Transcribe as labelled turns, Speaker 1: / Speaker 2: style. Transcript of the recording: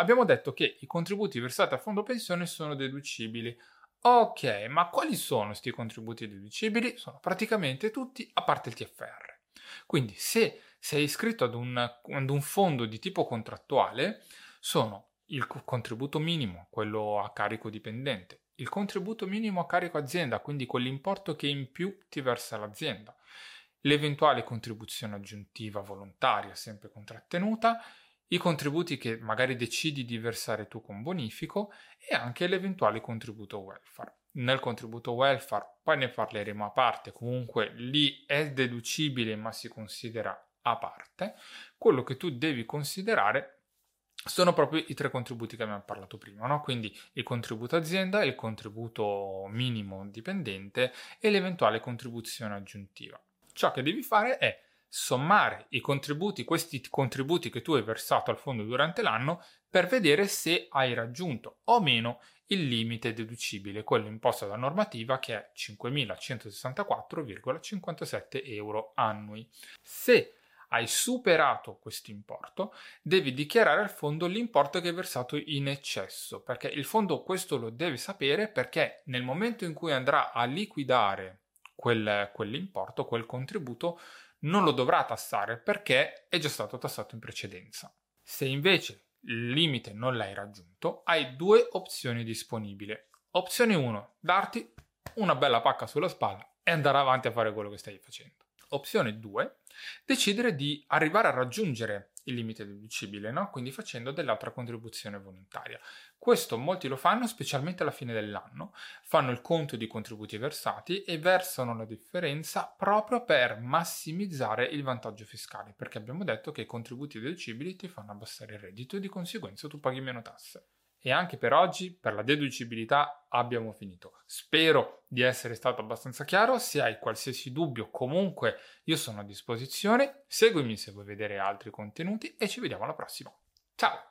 Speaker 1: abbiamo detto che i contributi versati al fondo pensione sono deducibili. Ok, ma quali sono questi contributi deducibili? Sono praticamente tutti a parte il TFR. Quindi se sei iscritto ad un, ad un fondo di tipo contrattuale, sono il contributo minimo, quello a carico dipendente, il contributo minimo a carico azienda, quindi quell'importo che in più ti versa l'azienda, l'eventuale contribuzione aggiuntiva volontaria, sempre contrattenuta, i contributi che magari decidi di versare tu con bonifico e anche l'eventuale contributo welfare. Nel contributo welfare, poi ne parleremo a parte, comunque lì è deducibile ma si considera a parte. Quello che tu devi considerare sono proprio i tre contributi che abbiamo parlato prima, no? quindi il contributo azienda, il contributo minimo dipendente e l'eventuale contribuzione aggiuntiva. Ciò che devi fare è sommare i contributi, questi contributi che tu hai versato al fondo durante l'anno per vedere se hai raggiunto o meno il limite deducibile, quello imposto dalla normativa che è 5.164,57 euro annui. Se hai superato questo importo, devi dichiarare al fondo l'importo che hai versato in eccesso, perché il fondo questo lo deve sapere perché nel momento in cui andrà a liquidare quel, quell'importo, quel contributo, non lo dovrà tassare perché è già stato tassato in precedenza. Se invece il limite non l'hai raggiunto, hai due opzioni disponibili. Opzione 1, darti una bella pacca sulla spalla e andare avanti a fare quello che stai facendo. Opzione 2, decidere di arrivare a raggiungere il limite deducibile, no? quindi facendo dell'altra contribuzione volontaria. Questo molti lo fanno specialmente alla fine dell'anno, fanno il conto di contributi versati e versano la differenza proprio per massimizzare il vantaggio fiscale, perché abbiamo detto che i contributi deducibili ti fanno abbassare il reddito e di conseguenza tu paghi meno tasse. E anche per oggi, per la deducibilità, abbiamo finito. Spero di essere stato abbastanza chiaro. Se hai qualsiasi dubbio, comunque io sono a disposizione. Seguimi se vuoi vedere altri contenuti e ci vediamo alla prossima. Ciao!